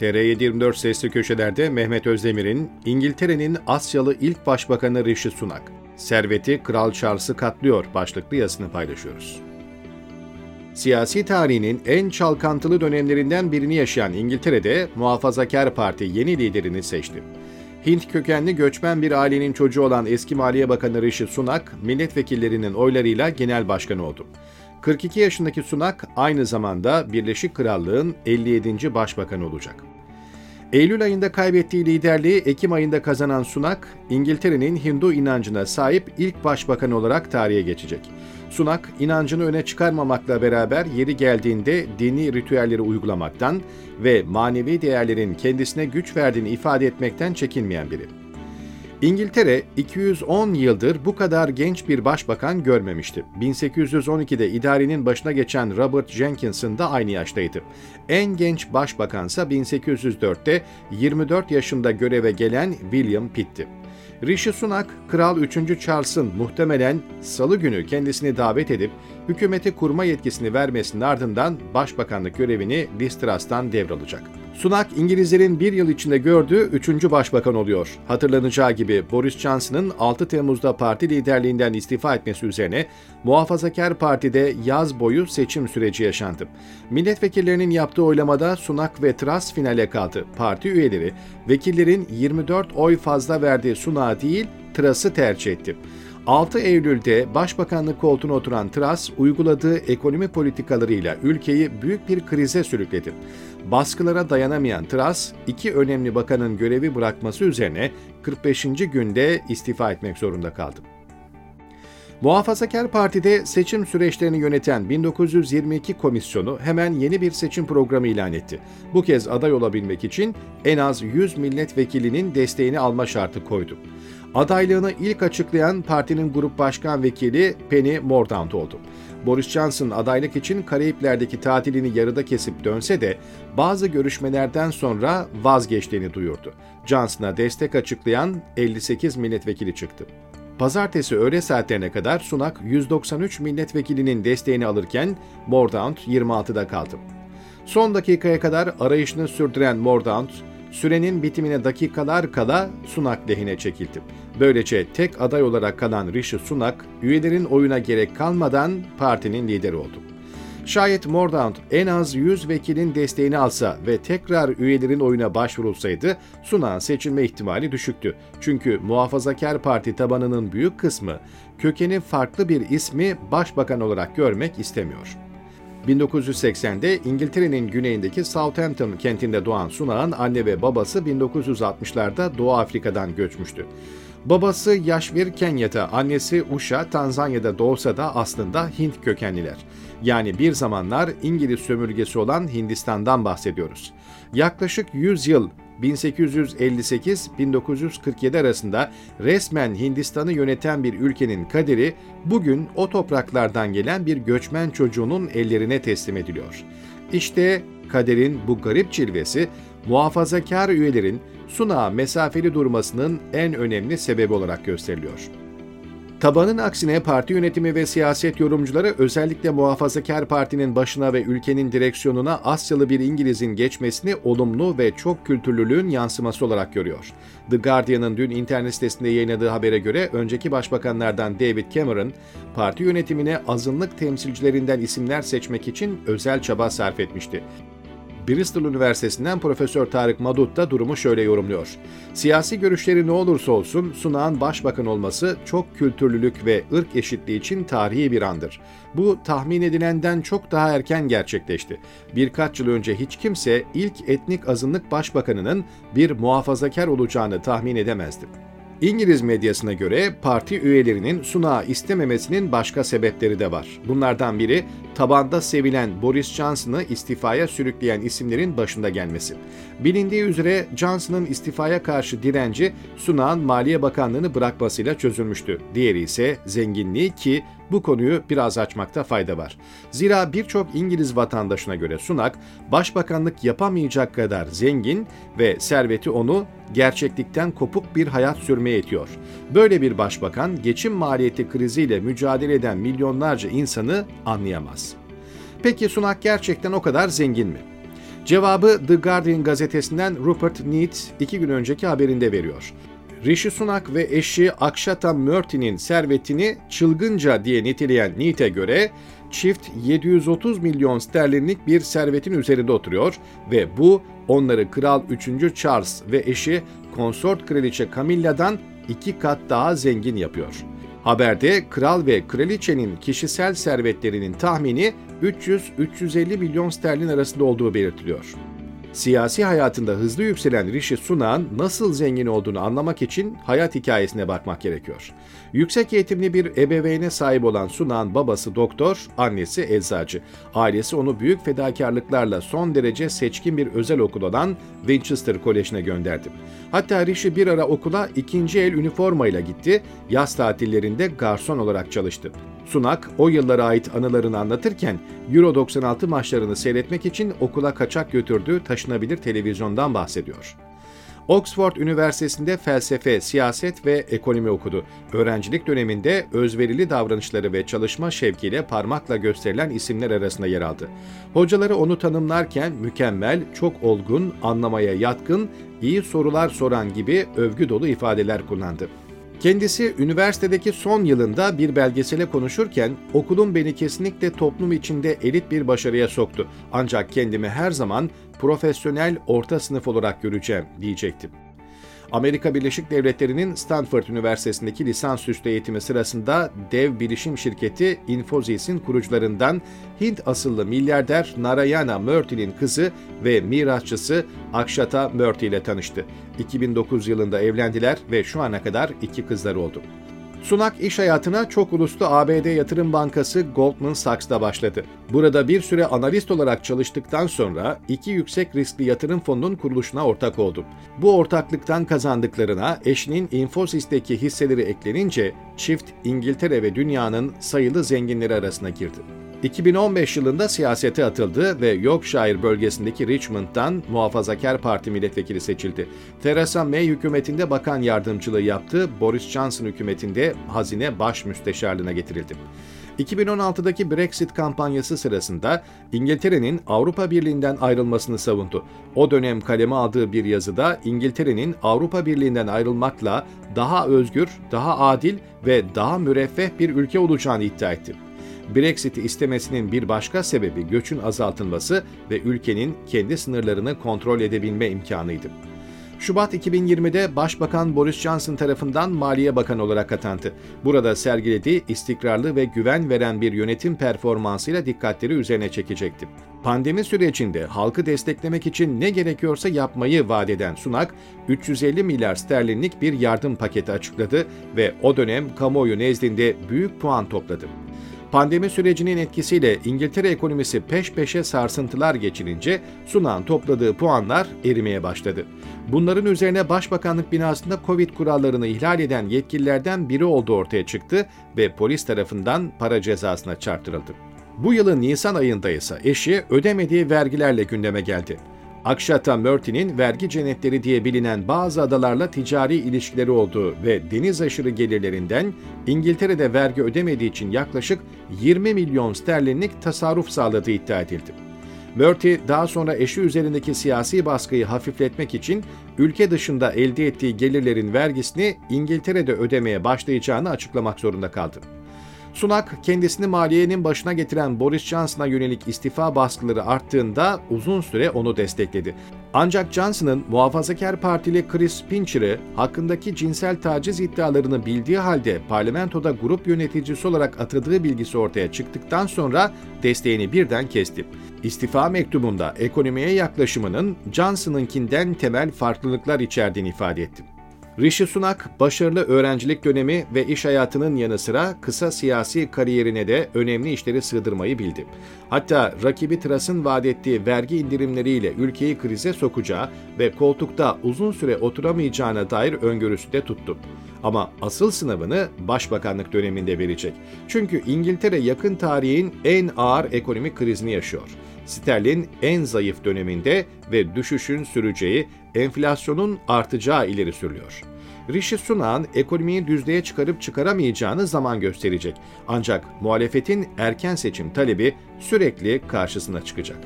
TR724 Sesli Köşeler'de Mehmet Özdemir'in İngiltere'nin Asyalı ilk başbakanı Rishi Sunak, serveti Kral Charles'ı katlıyor başlıklı yazısını paylaşıyoruz. Siyasi tarihinin en çalkantılı dönemlerinden birini yaşayan İngiltere'de Muhafazakar Parti yeni liderini seçti. Hint kökenli göçmen bir ailenin çocuğu olan eski Maliye Bakanı Rishi Sunak, milletvekillerinin oylarıyla genel başkan oldu. 42 yaşındaki Sunak aynı zamanda Birleşik Krallığın 57. başbakanı olacak. Eylül ayında kaybettiği liderliği Ekim ayında kazanan Sunak, İngiltere'nin Hindu inancına sahip ilk başbakan olarak tarihe geçecek. Sunak, inancını öne çıkarmamakla beraber yeri geldiğinde dini ritüelleri uygulamaktan ve manevi değerlerin kendisine güç verdiğini ifade etmekten çekinmeyen biri. İngiltere 210 yıldır bu kadar genç bir başbakan görmemişti. 1812'de idarenin başına geçen Robert Jenkinson da aynı yaştaydı. En genç başbakansa 1804'te 24 yaşında göreve gelen William Pitt'ti. Rishi Sunak, Kral 3. Charles'ın muhtemelen salı günü kendisini davet edip hükümeti kurma yetkisini vermesinin ardından başbakanlık görevini Liz devralacak. Sunak, İngilizlerin bir yıl içinde gördüğü üçüncü başbakan oluyor. Hatırlanacağı gibi Boris Johnson'ın 6 Temmuz'da parti liderliğinden istifa etmesi üzerine Muhafazakar Parti'de yaz boyu seçim süreci yaşandı. Milletvekillerinin yaptığı oylamada Sunak ve Truss finale kaldı. Parti üyeleri, vekillerin 24 oy fazla verdiği Sunak'a değil, Truss'ı tercih etti. 6 Eylül'de başbakanlık koltuğuna oturan Truss, uyguladığı ekonomi politikalarıyla ülkeyi büyük bir krize sürükledi. Baskılara dayanamayan Truss, iki önemli bakanın görevi bırakması üzerine 45. günde istifa etmek zorunda kaldı. Muhafazakar Parti'de seçim süreçlerini yöneten 1922 komisyonu hemen yeni bir seçim programı ilan etti. Bu kez aday olabilmek için en az 100 milletvekilinin desteğini alma şartı koydu. Adaylığını ilk açıklayan partinin grup başkan vekili Penny Mordaunt oldu. Boris Johnson adaylık için Karayipler'deki tatilini yarıda kesip dönse de bazı görüşmelerden sonra vazgeçtiğini duyurdu. Johnson'a destek açıklayan 58 milletvekili çıktı. Pazartesi öğle saatlerine kadar Sunak 193 milletvekilinin desteğini alırken Mordaunt 26'da kaldı. Son dakikaya kadar arayışını sürdüren Mordaunt, sürenin bitimine dakikalar kala Sunak lehine çekildi. Böylece tek aday olarak kalan Rishi Sunak, üyelerin oyuna gerek kalmadan partinin lideri oldu. Şayet Mordaunt en az 100 vekilin desteğini alsa ve tekrar üyelerin oyuna başvurulsaydı Sunak'ın seçilme ihtimali düşüktü. Çünkü Muhafazakar Parti tabanının büyük kısmı kökeni farklı bir ismi başbakan olarak görmek istemiyor. 1980'de İngiltere'nin güneyindeki Southampton kentinde doğan Sunak'ın anne ve babası 1960'larda Doğu Afrika'dan göçmüştü. Babası Yaşvir Kenya'da, annesi Usha Tanzanya'da doğsa da aslında Hint kökenliler. Yani bir zamanlar İngiliz sömürgesi olan Hindistan'dan bahsediyoruz. Yaklaşık 100 yıl 1858-1947 arasında resmen Hindistan'ı yöneten bir ülkenin kaderi bugün o topraklardan gelen bir göçmen çocuğunun ellerine teslim ediliyor. İşte kaderin bu garip cilvesi muhafazakar üyelerin Sunağa mesafeli durmasının en önemli sebebi olarak gösteriliyor. Tabanın aksine parti yönetimi ve siyaset yorumcuları özellikle Muhafazakar Parti'nin başına ve ülkenin direksiyonuna Asyalı bir İngiliz'in geçmesini olumlu ve çok kültürlülüğün yansıması olarak görüyor. The Guardian'ın dün internet sitesinde yayınladığı habere göre önceki başbakanlardan David Cameron, parti yönetimine azınlık temsilcilerinden isimler seçmek için özel çaba sarf etmişti. Bristol Üniversitesi'nden Profesör Tarık Madut da durumu şöyle yorumluyor. Siyasi görüşleri ne olursa olsun Sunak'ın başbakan olması çok kültürlülük ve ırk eşitliği için tarihi bir andır. Bu tahmin edilenden çok daha erken gerçekleşti. Birkaç yıl önce hiç kimse ilk etnik azınlık başbakanının bir muhafazakar olacağını tahmin edemezdi. İngiliz medyasına göre parti üyelerinin sunağı istememesinin başka sebepleri de var. Bunlardan biri tabanda sevilen Boris Johnson'ı istifaya sürükleyen isimlerin başında gelmesi. Bilindiği üzere Johnson'ın istifaya karşı direnci sunağın Maliye Bakanlığı'nı bırakmasıyla çözülmüştü. Diğeri ise zenginliği ki bu konuyu biraz açmakta fayda var. Zira birçok İngiliz vatandaşına göre Sunak, başbakanlık yapamayacak kadar zengin ve serveti onu gerçeklikten kopuk bir hayat sürmeye itiyor. Böyle bir başbakan geçim maliyeti kriziyle mücadele eden milyonlarca insanı anlayamaz. Peki Sunak gerçekten o kadar zengin mi? Cevabı The Guardian gazetesinden Rupert Neat iki gün önceki haberinde veriyor. Rishi Sunak ve eşi Akshata Murthy'nin servetini çılgınca diye niteleyen Neat'e göre çift 730 milyon sterlinlik bir servetin üzerinde oturuyor ve bu onları Kral 3. Charles ve eşi konsort kraliçe Camilla'dan iki kat daha zengin yapıyor. Haberde kral ve kraliçenin kişisel servetlerinin tahmini 300-350 milyon sterlin arasında olduğu belirtiliyor. Siyasi hayatında hızlı yükselen Rishi Sunak'ın nasıl zengin olduğunu anlamak için hayat hikayesine bakmak gerekiyor. Yüksek eğitimli bir ebeveyne sahip olan Sunak'ın babası doktor, annesi eczacı. Ailesi onu büyük fedakarlıklarla son derece seçkin bir özel okul olan Winchester Koleji'ne gönderdi. Hatta Rishi bir ara okula ikinci el üniformayla gitti, yaz tatillerinde garson olarak çalıştı. Sunak o yıllara ait anılarını anlatırken Euro 96 maçlarını seyretmek için okula kaçak götürdüğü taşınabilir televizyondan bahsediyor. Oxford Üniversitesi'nde felsefe, siyaset ve ekonomi okudu. Öğrencilik döneminde özverili davranışları ve çalışma şevkiyle parmakla gösterilen isimler arasında yer aldı. Hocaları onu tanımlarken mükemmel, çok olgun, anlamaya yatkın, iyi sorular soran gibi övgü dolu ifadeler kullandı. Kendisi üniversitedeki son yılında bir belgesele konuşurken okulum beni kesinlikle toplum içinde elit bir başarıya soktu. Ancak kendimi her zaman profesyonel orta sınıf olarak göreceğim diyecektim. Amerika Birleşik Devletleri'nin Stanford Üniversitesi'ndeki lisansüstü eğitimi sırasında dev bilişim şirketi Infosys'in kurucularından Hint asıllı milyarder Narayana Murthy'nin kızı ve mirasçısı Akshata Murthy ile tanıştı. 2009 yılında evlendiler ve şu ana kadar iki kızları oldu. Sunak iş hayatına çok uluslu ABD yatırım bankası Goldman Sachs'ta başladı. Burada bir süre analist olarak çalıştıktan sonra iki yüksek riskli yatırım fonunun kuruluşuna ortak oldu. Bu ortaklıktan kazandıklarına eşinin Infosys'teki hisseleri eklenince çift İngiltere ve dünyanın sayılı zenginleri arasına girdi. 2015 yılında siyasete atıldı ve Yorkshire bölgesindeki Richmond'dan Muhafazakar Parti milletvekili seçildi. Theresa May hükümetinde bakan yardımcılığı yaptı, Boris Johnson hükümetinde hazine baş müsteşarlığına getirildi. 2016'daki Brexit kampanyası sırasında İngiltere'nin Avrupa Birliği'nden ayrılmasını savundu. O dönem kaleme aldığı bir yazıda İngiltere'nin Avrupa Birliği'nden ayrılmakla daha özgür, daha adil ve daha müreffeh bir ülke olacağını iddia etti. Brexit'i istemesinin bir başka sebebi göçün azaltılması ve ülkenin kendi sınırlarını kontrol edebilme imkanıydı. Şubat 2020'de Başbakan Boris Johnson tarafından Maliye Bakanı olarak atandı. Burada sergilediği istikrarlı ve güven veren bir yönetim performansıyla dikkatleri üzerine çekecekti. Pandemi sürecinde halkı desteklemek için ne gerekiyorsa yapmayı vaat eden Sunak, 350 milyar sterlinlik bir yardım paketi açıkladı ve o dönem kamuoyu nezdinde büyük puan topladı. Pandemi sürecinin etkisiyle İngiltere ekonomisi peş peşe sarsıntılar geçirince Sunan topladığı puanlar erimeye başladı. Bunların üzerine Başbakanlık binasında Covid kurallarını ihlal eden yetkililerden biri olduğu ortaya çıktı ve polis tarafından para cezasına çarptırıldı. Bu yılın Nisan ayında ise eşi ödemediği vergilerle gündeme geldi. Akşata Murthy'nin vergi cennetleri diye bilinen bazı adalarla ticari ilişkileri olduğu ve deniz aşırı gelirlerinden İngiltere'de vergi ödemediği için yaklaşık 20 milyon sterlinlik tasarruf sağladığı iddia edildi. Murthy daha sonra eşi üzerindeki siyasi baskıyı hafifletmek için ülke dışında elde ettiği gelirlerin vergisini İngiltere'de ödemeye başlayacağını açıklamak zorunda kaldı. Sunak, kendisini maliyenin başına getiren Boris Johnson'a yönelik istifa baskıları arttığında uzun süre onu destekledi. Ancak Johnson'ın muhafazakar partili Chris Pincher'ı hakkındaki cinsel taciz iddialarını bildiği halde parlamentoda grup yöneticisi olarak atadığı bilgisi ortaya çıktıktan sonra desteğini birden kesti. İstifa mektubunda ekonomiye yaklaşımının Johnson'ınkinden temel farklılıklar içerdiğini ifade etti. Rishi Sunak, başarılı öğrencilik dönemi ve iş hayatının yanı sıra kısa siyasi kariyerine de önemli işleri sığdırmayı bildi. Hatta rakibi Truss'ın vaat ettiği vergi indirimleriyle ülkeyi krize sokacağı ve koltukta uzun süre oturamayacağına dair öngörüsü de tuttu. Ama asıl sınavını başbakanlık döneminde verecek. Çünkü İngiltere yakın tarihin en ağır ekonomik krizini yaşıyor sterlin en zayıf döneminde ve düşüşün süreceği, enflasyonun artacağı ileri sürülüyor. Rishi Sunak'ın ekonomiyi düzlüğe çıkarıp çıkaramayacağını zaman gösterecek. Ancak muhalefetin erken seçim talebi sürekli karşısına çıkacak.